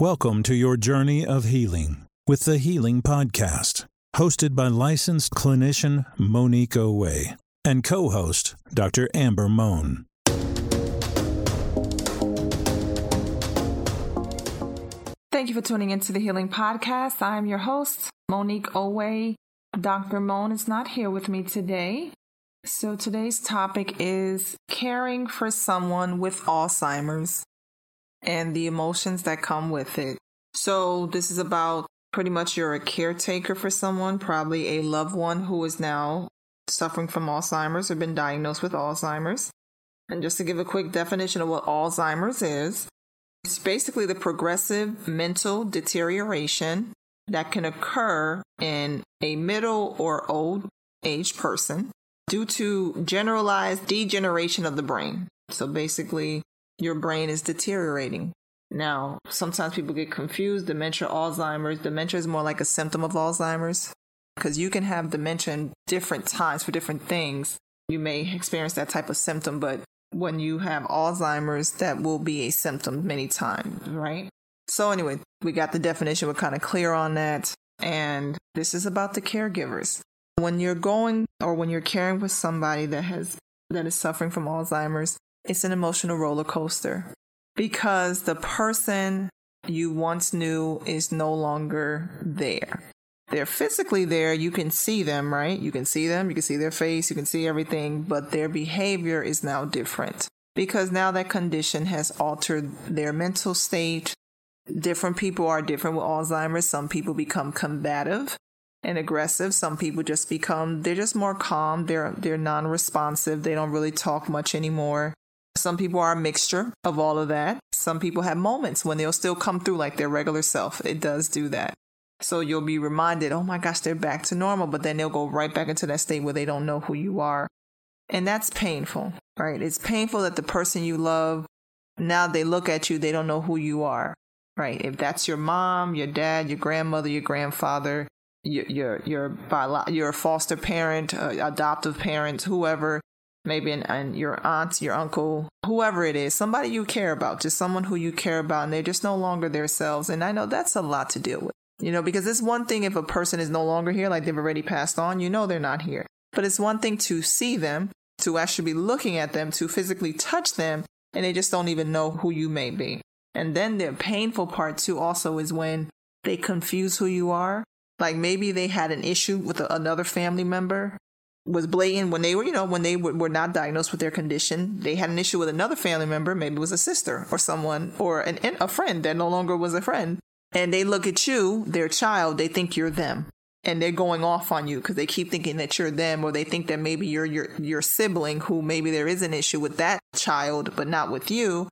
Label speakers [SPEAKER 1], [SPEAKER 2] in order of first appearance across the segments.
[SPEAKER 1] Welcome to your journey of healing with the Healing Podcast, hosted by licensed clinician Monique Owe and co host Dr. Amber Moan.
[SPEAKER 2] Thank you for tuning into the Healing Podcast. I'm your host, Monique Owe. Dr. Moan is not here with me today. So today's topic is caring for someone with Alzheimer's and the emotions that come with it. So, this is about pretty much you're a caretaker for someone, probably a loved one who is now suffering from Alzheimer's or been diagnosed with Alzheimer's. And just to give a quick definition of what Alzheimer's is, it's basically the progressive mental deterioration that can occur in a middle or old age person due to generalized degeneration of the brain. So basically, your brain is deteriorating. Now, sometimes people get confused dementia, Alzheimer's. Dementia is more like a symptom of Alzheimer's because you can have dementia in different times for different things. You may experience that type of symptom, but when you have Alzheimer's, that will be a symptom many times, right? So, anyway, we got the definition, we're kind of clear on that. And this is about the caregivers. When you're going or when you're caring for somebody that has that is suffering from Alzheimer's, it's an emotional roller coaster because the person you once knew is no longer there. They're physically there, you can see them, right? You can see them, you can see their face, you can see everything, but their behavior is now different because now that condition has altered their mental state. Different people are different with Alzheimer's. Some people become combative and aggressive. Some people just become they're just more calm. They're they're non-responsive. They don't really talk much anymore. Some people are a mixture of all of that. Some people have moments when they'll still come through like their regular self. It does do that. So you'll be reminded, oh my gosh, they're back to normal, but then they'll go right back into that state where they don't know who you are. And that's painful, right? It's painful that the person you love, now they look at you, they don't know who you are, right? If that's your mom, your dad, your grandmother, your grandfather, your your your, your foster parent, uh, adoptive parent, whoever, maybe an, an, your aunt, your uncle, whoever it is, somebody you care about, just someone who you care about, and they're just no longer themselves. And I know that's a lot to deal with, you know, because it's one thing if a person is no longer here, like they've already passed on, you know they're not here. But it's one thing to see them, to actually be looking at them, to physically touch them, and they just don't even know who you may be. And then the painful part too also is when they confuse who you are. Like maybe they had an issue with another family member was blatant when they were, you know, when they were, were not diagnosed with their condition. They had an issue with another family member, maybe it was a sister or someone or an, a friend that no longer was a friend. And they look at you, their child, they think you're them. And they're going off on you because they keep thinking that you're them, or they think that maybe you're your your sibling who maybe there is an issue with that child, but not with you.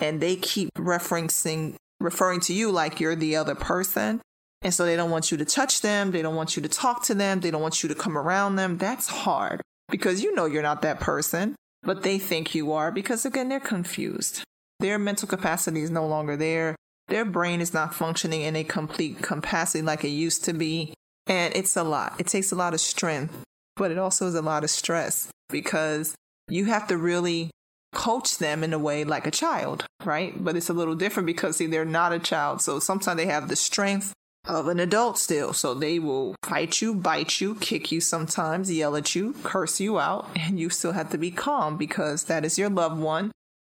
[SPEAKER 2] And they keep referencing referring to you like you're the other person. And so they don't want you to touch them. They don't want you to talk to them. They don't want you to come around them. That's hard because you know you're not that person, but they think you are because again, they're confused. Their mental capacity is no longer there. Their brain is not functioning in a complete capacity like it used to be. And it's a lot. It takes a lot of strength, but it also is a lot of stress because you have to really coach them in a way like a child, right? But it's a little different because see, they're not a child. So sometimes they have the strength of an adult still. So they will fight you, bite you, kick you sometimes, yell at you, curse you out, and you still have to be calm because that is your loved one,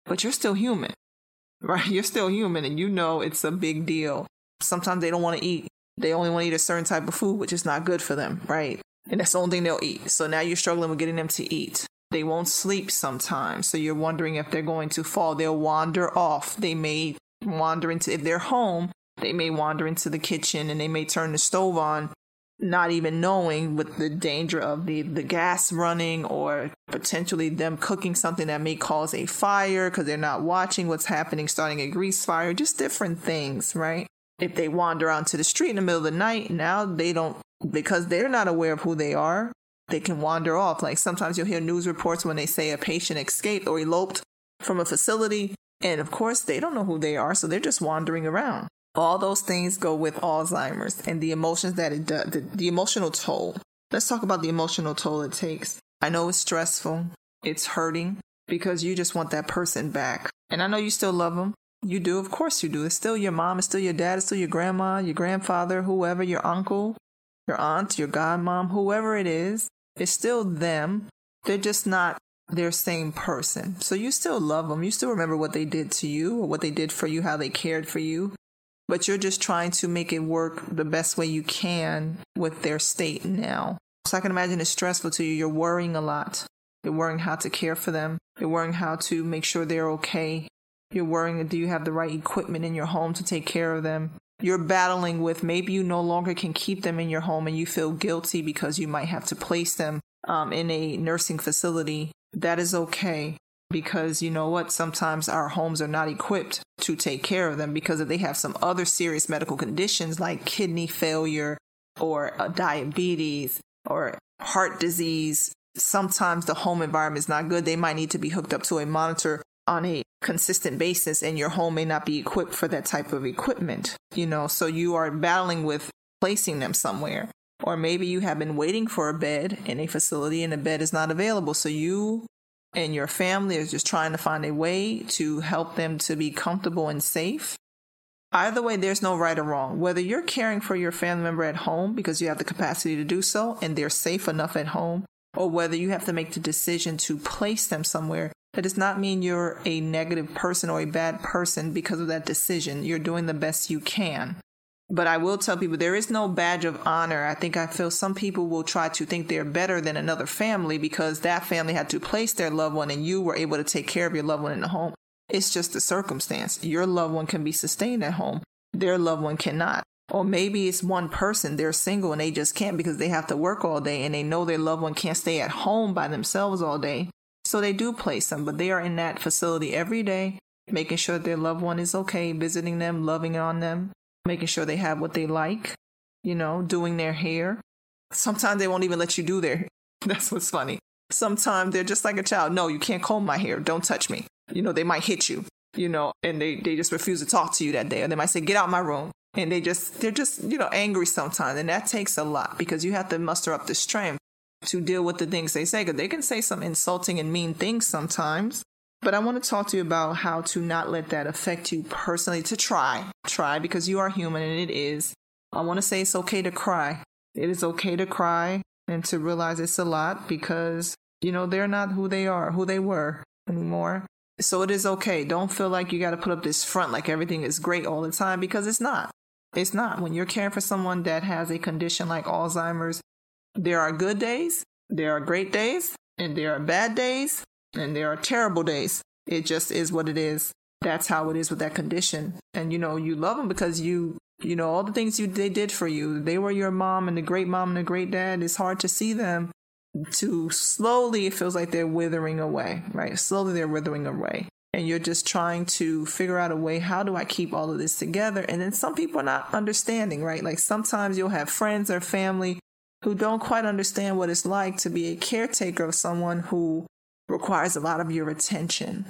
[SPEAKER 2] but you're still human, right? You're still human and you know it's a big deal. Sometimes they don't want to eat. They only want to eat a certain type of food, which is not good for them, right? And that's the only thing they'll eat. So now you're struggling with getting them to eat. They won't sleep sometimes. So you're wondering if they're going to fall. They'll wander off. They may wander into, if they're home, they may wander into the kitchen and they may turn the stove on, not even knowing with the danger of the, the gas running or potentially them cooking something that may cause a fire because they're not watching what's happening, starting a grease fire, just different things, right? If they wander onto the street in the middle of the night, now they don't, because they're not aware of who they are, they can wander off. Like sometimes you'll hear news reports when they say a patient escaped or eloped from a facility. And of course, they don't know who they are, so they're just wandering around. All those things go with Alzheimer's and the emotions that it does, the, the emotional toll. Let's talk about the emotional toll it takes. I know it's stressful, it's hurting because you just want that person back. And I know you still love them, You do, of course you do. It's still your mom, it's still your dad, it's still your grandma, your grandfather, whoever, your uncle, your aunt, your godmom, whoever it is. It's still them. They're just not their same person. So you still love them. You still remember what they did to you or what they did for you, how they cared for you. But you're just trying to make it work the best way you can with their state now. So I can imagine it's stressful to you. You're worrying a lot. You're worrying how to care for them. You're worrying how to make sure they're okay. You're worrying, do you have the right equipment in your home to take care of them? You're battling with maybe you no longer can keep them in your home and you feel guilty because you might have to place them um, in a nursing facility. That is okay because you know what? Sometimes our homes are not equipped to take care of them because if they have some other serious medical conditions like kidney failure or uh, diabetes or heart disease, sometimes the home environment is not good. They might need to be hooked up to a monitor on a consistent basis and your home may not be equipped for that type of equipment, you know, so you are battling with placing them somewhere. Or maybe you have been waiting for a bed in a facility and the bed is not available. So you and your family is just trying to find a way to help them to be comfortable and safe. Either way, there's no right or wrong. Whether you're caring for your family member at home because you have the capacity to do so and they're safe enough at home, or whether you have to make the decision to place them somewhere that does not mean you're a negative person or a bad person because of that decision. You're doing the best you can. But I will tell people there is no badge of honor. I think I feel some people will try to think they're better than another family because that family had to place their loved one and you were able to take care of your loved one in the home. It's just a circumstance. Your loved one can be sustained at home, their loved one cannot. Or maybe it's one person, they're single and they just can't because they have to work all day and they know their loved one can't stay at home by themselves all day. So they do place them, but they are in that facility every day, making sure their loved one is okay, visiting them, loving on them, making sure they have what they like, you know, doing their hair. Sometimes they won't even let you do their hair. That's what's funny. Sometimes they're just like a child. No, you can't comb my hair. Don't touch me. You know, they might hit you, you know, and they, they just refuse to talk to you that day. Or they might say, get out my room. And they just, they're just, you know, angry sometimes. And that takes a lot because you have to muster up the strength to deal with the things they say because they can say some insulting and mean things sometimes. But I want to talk to you about how to not let that affect you personally, to try. Try because you are human and it is. I want to say it's okay to cry. It is okay to cry and to realize it's a lot because, you know, they're not who they are, who they were anymore. So it is okay. Don't feel like you got to put up this front like everything is great all the time because it's not. It's not. When you're caring for someone that has a condition like Alzheimer's, there are good days, there are great days, and there are bad days, and there are terrible days. It just is what it is. That's how it is with that condition. And you know, you love them because you, you know, all the things you they did for you. They were your mom and the great mom and the great dad. It's hard to see them. To slowly, it feels like they're withering away, right? Slowly, they're withering away and you're just trying to figure out a way how do I keep all of this together? And then some people are not understanding, right? Like sometimes you'll have friends or family who don't quite understand what it's like to be a caretaker of someone who requires a lot of your attention.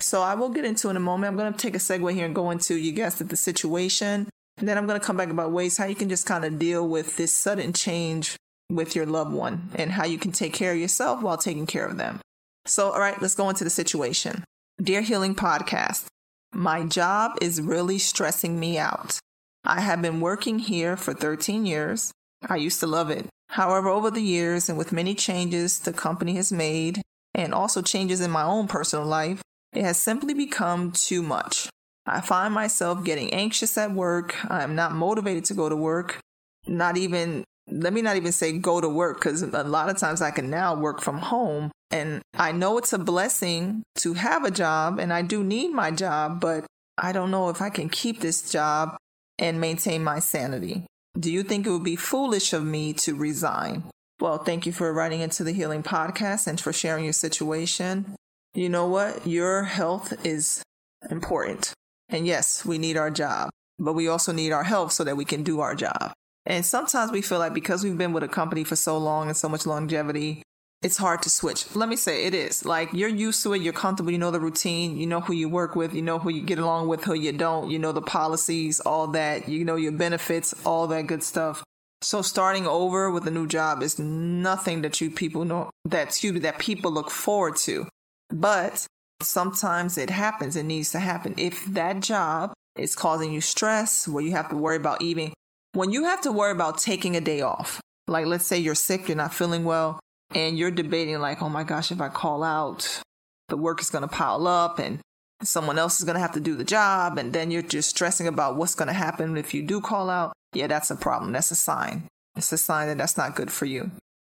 [SPEAKER 2] So I will get into in a moment. I'm going to take a segue here and go into, you guessed it, the situation. And then I'm going to come back about ways how you can just kind of deal with this sudden change with your loved one and how you can take care of yourself while taking care of them. So, all right, let's go into the situation. Dear Healing Podcast, my job is really stressing me out. I have been working here for 13 years. I used to love it. However, over the years and with many changes the company has made, and also changes in my own personal life, it has simply become too much. I find myself getting anxious at work. I am not motivated to go to work. Not even, let me not even say go to work because a lot of times I can now work from home. And I know it's a blessing to have a job and I do need my job, but I don't know if I can keep this job and maintain my sanity. Do you think it would be foolish of me to resign? Well, thank you for writing into the Healing Podcast and for sharing your situation. You know what? Your health is important. And yes, we need our job, but we also need our health so that we can do our job. And sometimes we feel like because we've been with a company for so long and so much longevity, it's hard to switch. Let me say it is. Like you're used to it, you're comfortable, you know the routine, you know who you work with, you know who you get along with, who you don't, you know the policies, all that, you know your benefits, all that good stuff. So starting over with a new job is nothing that you people know that excuse me that people look forward to. But sometimes it happens. It needs to happen. If that job is causing you stress, where you have to worry about eating, when you have to worry about taking a day off, like let's say you're sick, you're not feeling well, and you're debating, like, oh my gosh, if I call out, the work is going to pile up and someone else is going to have to do the job. And then you're just stressing about what's going to happen if you do call out. Yeah, that's a problem. That's a sign. It's a sign that that's not good for you.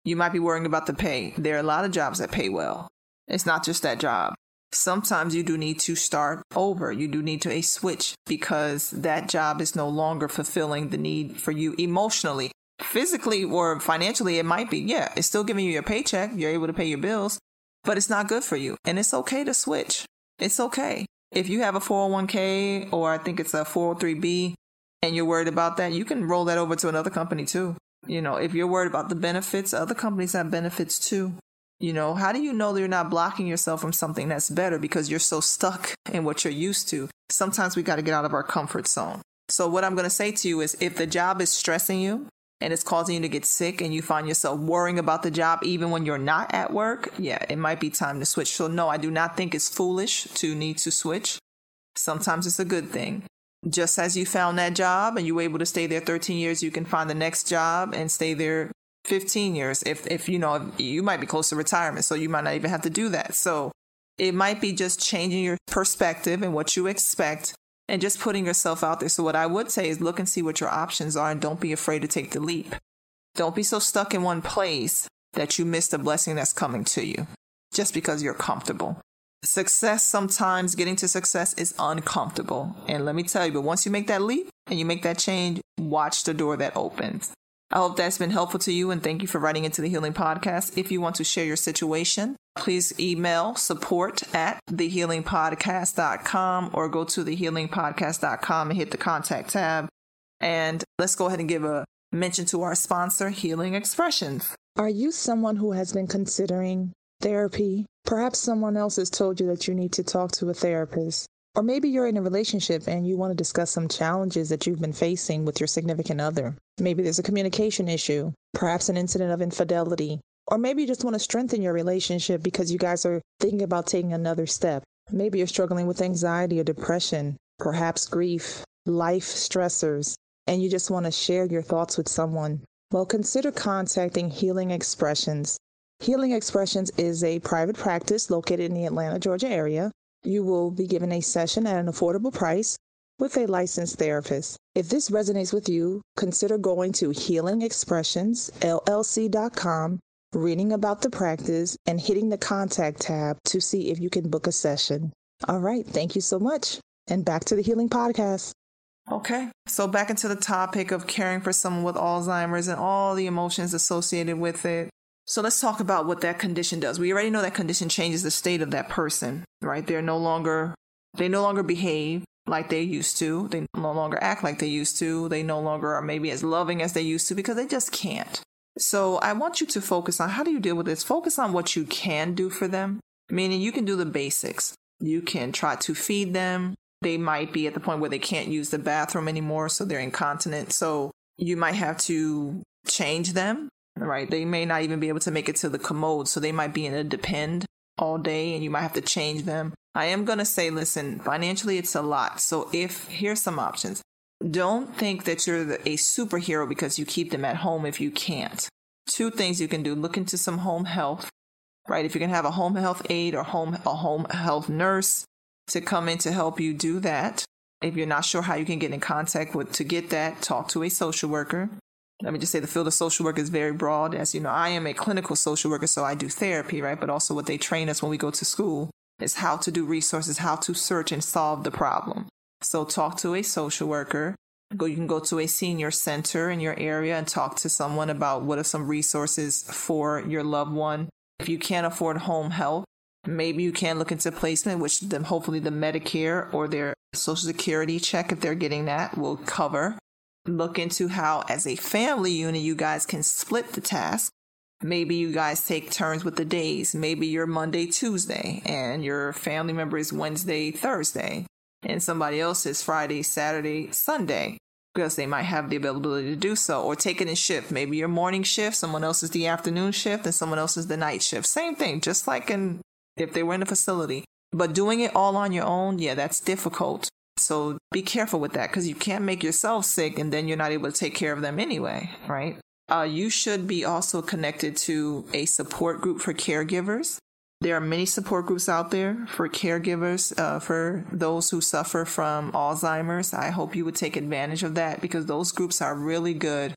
[SPEAKER 2] You might be worrying about the pay. There are a lot of jobs that pay well. It's not just that job. Sometimes you do need to start over. You do need to a switch because that job is no longer fulfilling the need for you emotionally. Physically or financially, it might be. Yeah, it's still giving you your paycheck. You're able to pay your bills, but it's not good for you. And it's okay to switch. It's okay. If you have a 401k or I think it's a 403b and you're worried about that, you can roll that over to another company too. You know, if you're worried about the benefits, other companies have benefits too. You know, how do you know that you're not blocking yourself from something that's better because you're so stuck in what you're used to? Sometimes we got to get out of our comfort zone. So, what I'm going to say to you is if the job is stressing you and it's causing you to get sick and you find yourself worrying about the job even when you're not at work, yeah, it might be time to switch. So, no, I do not think it's foolish to need to switch. Sometimes it's a good thing. Just as you found that job and you were able to stay there 13 years, you can find the next job and stay there 15 years if if you know you might be close to retirement so you might not even have to do that so it might be just changing your perspective and what you expect and just putting yourself out there. So what i would say is look and see what your options are and don't be afraid to take the leap. Don't be so stuck in one place that you miss the blessing that's coming to you just because you're comfortable. Success sometimes getting to success is uncomfortable. And let me tell you but once you make that leap and you make that change watch the door that opens I hope that's been helpful to you and thank you for writing into the Healing Podcast. If you want to share your situation, please email support at thehealingpodcast.com or go to thehealingpodcast.com and hit the contact tab. And let's go ahead and give a mention to our sponsor, Healing Expressions.
[SPEAKER 3] Are you someone who has been considering therapy? Perhaps someone else has told you that you need to talk to a therapist. Or maybe you're in a relationship and you want to discuss some challenges that you've been facing with your significant other. Maybe there's a communication issue, perhaps an incident of infidelity, or maybe you just want to strengthen your relationship because you guys are thinking about taking another step. Maybe you're struggling with anxiety or depression, perhaps grief, life stressors, and you just want to share your thoughts with someone. Well, consider contacting Healing Expressions. Healing Expressions is a private practice located in the Atlanta, Georgia area. You will be given a session at an affordable price with a licensed therapist. If this resonates with you, consider going to healingexpressionsllc.com, reading about the practice, and hitting the contact tab to see if you can book a session. All right, thank you so much. And back to the Healing Podcast.
[SPEAKER 2] Okay, so back into the topic of caring for someone with Alzheimer's and all the emotions associated with it. So let's talk about what that condition does. We already know that condition changes the state of that person, right? They're no longer they no longer behave like they used to. They no longer act like they used to. They no longer are maybe as loving as they used to because they just can't. So I want you to focus on how do you deal with this? Focus on what you can do for them, meaning you can do the basics. You can try to feed them. They might be at the point where they can't use the bathroom anymore, so they're incontinent. So you might have to change them right? They may not even be able to make it to the commode, so they might be in a depend all day and you might have to change them. I am going to say, listen, financially it's a lot. So if here's some options. Don't think that you're a superhero because you keep them at home if you can't. Two things you can do. Look into some home health, right? If you can have a home health aide or home a home health nurse to come in to help you do that. If you're not sure how you can get in contact with to get that, talk to a social worker let me just say the field of social work is very broad. As you know, I am a clinical social worker, so I do therapy, right? But also what they train us when we go to school is how to do resources, how to search and solve the problem. So talk to a social worker. Go, you can go to a senior center in your area and talk to someone about what are some resources for your loved one. If you can't afford home health, maybe you can look into placement, which then hopefully the Medicare or their Social Security check, if they're getting that, will cover look into how, as a family unit, you guys can split the task. Maybe you guys take turns with the days. Maybe you're Monday, Tuesday, and your family member is Wednesday, Thursday, and somebody else is Friday, Saturday, Sunday, because they might have the availability to do so. Or take it in shift. Maybe your morning shift, someone else is the afternoon shift, and someone else is the night shift. Same thing, just like in if they were in a facility. But doing it all on your own, yeah, that's difficult. So be careful with that because you can't make yourself sick and then you're not able to take care of them anyway, right? Uh, you should be also connected to a support group for caregivers. There are many support groups out there for caregivers, uh, for those who suffer from Alzheimer's. I hope you would take advantage of that because those groups are really good.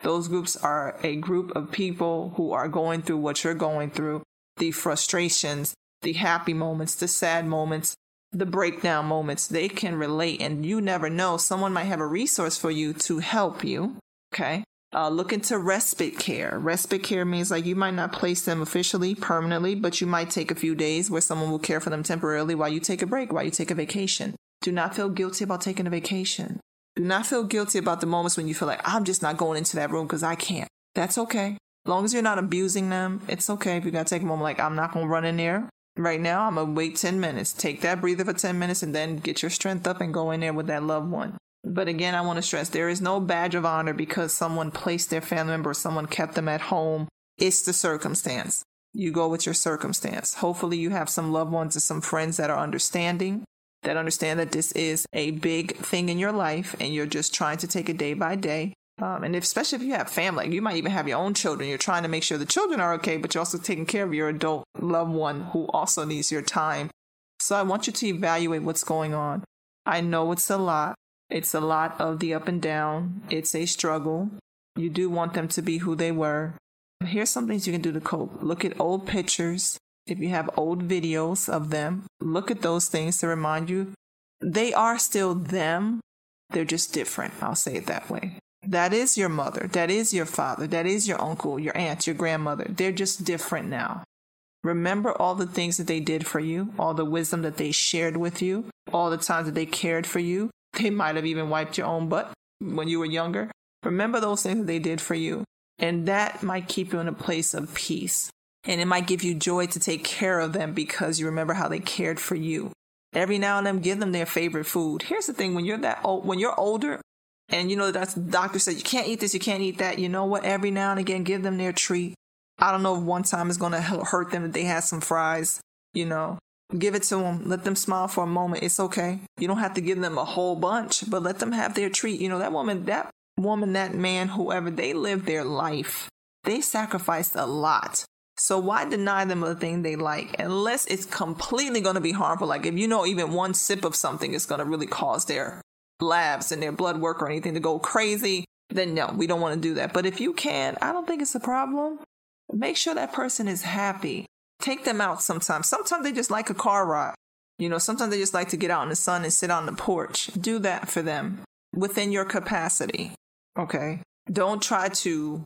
[SPEAKER 2] Those groups are a group of people who are going through what you're going through the frustrations, the happy moments, the sad moments, the breakdown moments. They can relate, and you never know. Someone might have a resource for you to help you. Okay. Uh, look into respite care. Respite care means like you might not place them officially permanently, but you might take a few days where someone will care for them temporarily while you take a break, while you take a vacation. Do not feel guilty about taking a vacation. Do not feel guilty about the moments when you feel like, I'm just not going into that room because I can't. That's okay. As long as you're not abusing them, it's okay if you gotta take a moment like, I'm not gonna run in there. Right now, I'm gonna wait 10 minutes. Take that breather for 10 minutes and then get your strength up and go in there with that loved one. But again, I want to stress there is no badge of honor because someone placed their family member or someone kept them at home. It's the circumstance. You go with your circumstance. Hopefully, you have some loved ones and some friends that are understanding, that understand that this is a big thing in your life and you're just trying to take it day by day. Um, and if, especially if you have family, you might even have your own children. You're trying to make sure the children are okay, but you're also taking care of your adult loved one who also needs your time. So I want you to evaluate what's going on. I know it's a lot. It's a lot of the up and down. It's a struggle. You do want them to be who they were. Here's some things you can do to cope. Look at old pictures. If you have old videos of them, look at those things to remind you they are still them. They're just different. I'll say it that way. That is your mother. That is your father. That is your uncle, your aunt, your grandmother. They're just different now. Remember all the things that they did for you, all the wisdom that they shared with you, all the times that they cared for you, they might have even wiped your own butt when you were younger. Remember those things that they did for you. And that might keep you in a place of peace. And it might give you joy to take care of them because you remember how they cared for you. Every now and then, give them their favorite food. Here's the thing: when you're that old, when you're older, and you know that's the doctor said you can't eat this, you can't eat that. You know what? Every now and again, give them their treat. I don't know if one time is going to hurt them that they had some fries. You know, Give it to them. Let them smile for a moment. It's okay. You don't have to give them a whole bunch, but let them have their treat. You know, that woman, that woman, that man, whoever, they lived their life. They sacrificed a lot. So why deny them the thing they like unless it's completely going to be harmful? Like if you know even one sip of something is going to really cause their labs and their blood work or anything to go crazy, then no, we don't want to do that. But if you can, I don't think it's a problem. Make sure that person is happy. Take them out sometimes. Sometimes they just like a car ride. You know, sometimes they just like to get out in the sun and sit on the porch. Do that for them within your capacity. Okay. Don't try to,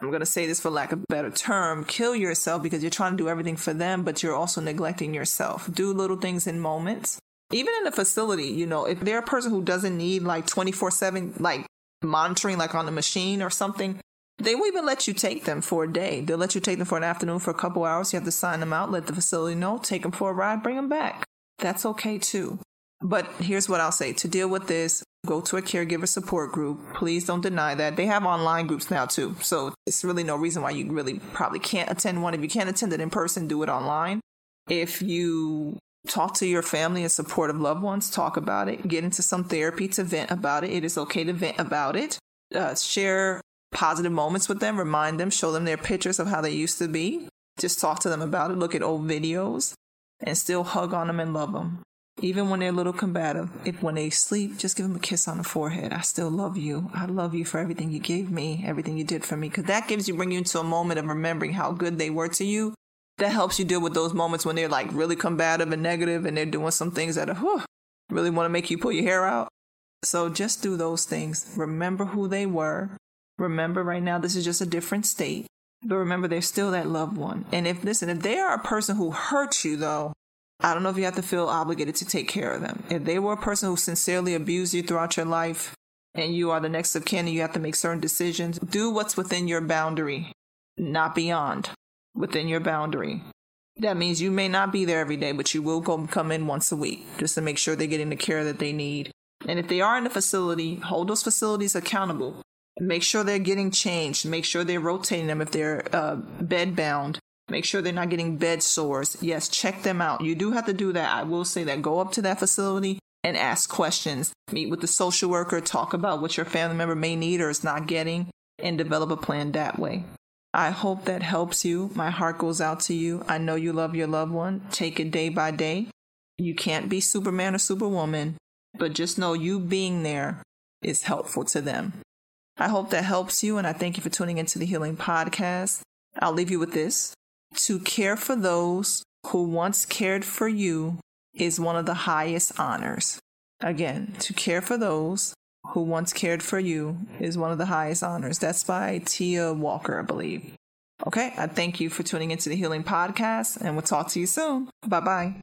[SPEAKER 2] I'm going to say this for lack of a better term, kill yourself because you're trying to do everything for them, but you're also neglecting yourself. Do little things in moments. Even in a facility, you know, if they're a person who doesn't need like 24 7, like monitoring, like on a machine or something, they will even let you take them for a day. They'll let you take them for an afternoon for a couple hours. You have to sign them out, let the facility know, take them for a ride, bring them back. That's okay too. But here's what I'll say to deal with this, go to a caregiver support group. Please don't deny that. They have online groups now too. So it's really no reason why you really probably can't attend one. If you can't attend it in person, do it online. If you talk to your family and supportive loved ones, talk about it, get into some therapy to vent about it. It is okay to vent about it. Uh, share positive moments with them, remind them, show them their pictures of how they used to be. Just talk to them about it, look at old videos, and still hug on them and love them. Even when they're a little combative, if when they sleep, just give them a kiss on the forehead. I still love you. I love you for everything you gave me, everything you did for me. Because that gives you, bring you into a moment of remembering how good they were to you. That helps you deal with those moments when they're like really combative and negative and they're doing some things that are, whew, really want to make you pull your hair out. So just do those things. Remember who they were. Remember, right now, this is just a different state. But remember, they're still that loved one. And if, listen, if they are a person who hurts you, though, I don't know if you have to feel obligated to take care of them. If they were a person who sincerely abused you throughout your life and you are the next of kin and you have to make certain decisions, do what's within your boundary, not beyond, within your boundary. That means you may not be there every day, but you will go come in once a week just to make sure they're getting the care that they need. And if they are in the facility, hold those facilities accountable. Make sure they're getting changed. Make sure they're rotating them if they're uh, bed bound. Make sure they're not getting bed sores. Yes, check them out. You do have to do that. I will say that. Go up to that facility and ask questions. Meet with the social worker, talk about what your family member may need or is not getting, and develop a plan that way. I hope that helps you. My heart goes out to you. I know you love your loved one. Take it day by day. You can't be Superman or Superwoman, but just know you being there is helpful to them. I hope that helps you, and I thank you for tuning into the Healing Podcast. I'll leave you with this to care for those who once cared for you is one of the highest honors. Again, to care for those who once cared for you is one of the highest honors. That's by Tia Walker, I believe. Okay, I thank you for tuning into the Healing Podcast, and we'll talk to you soon. Bye bye.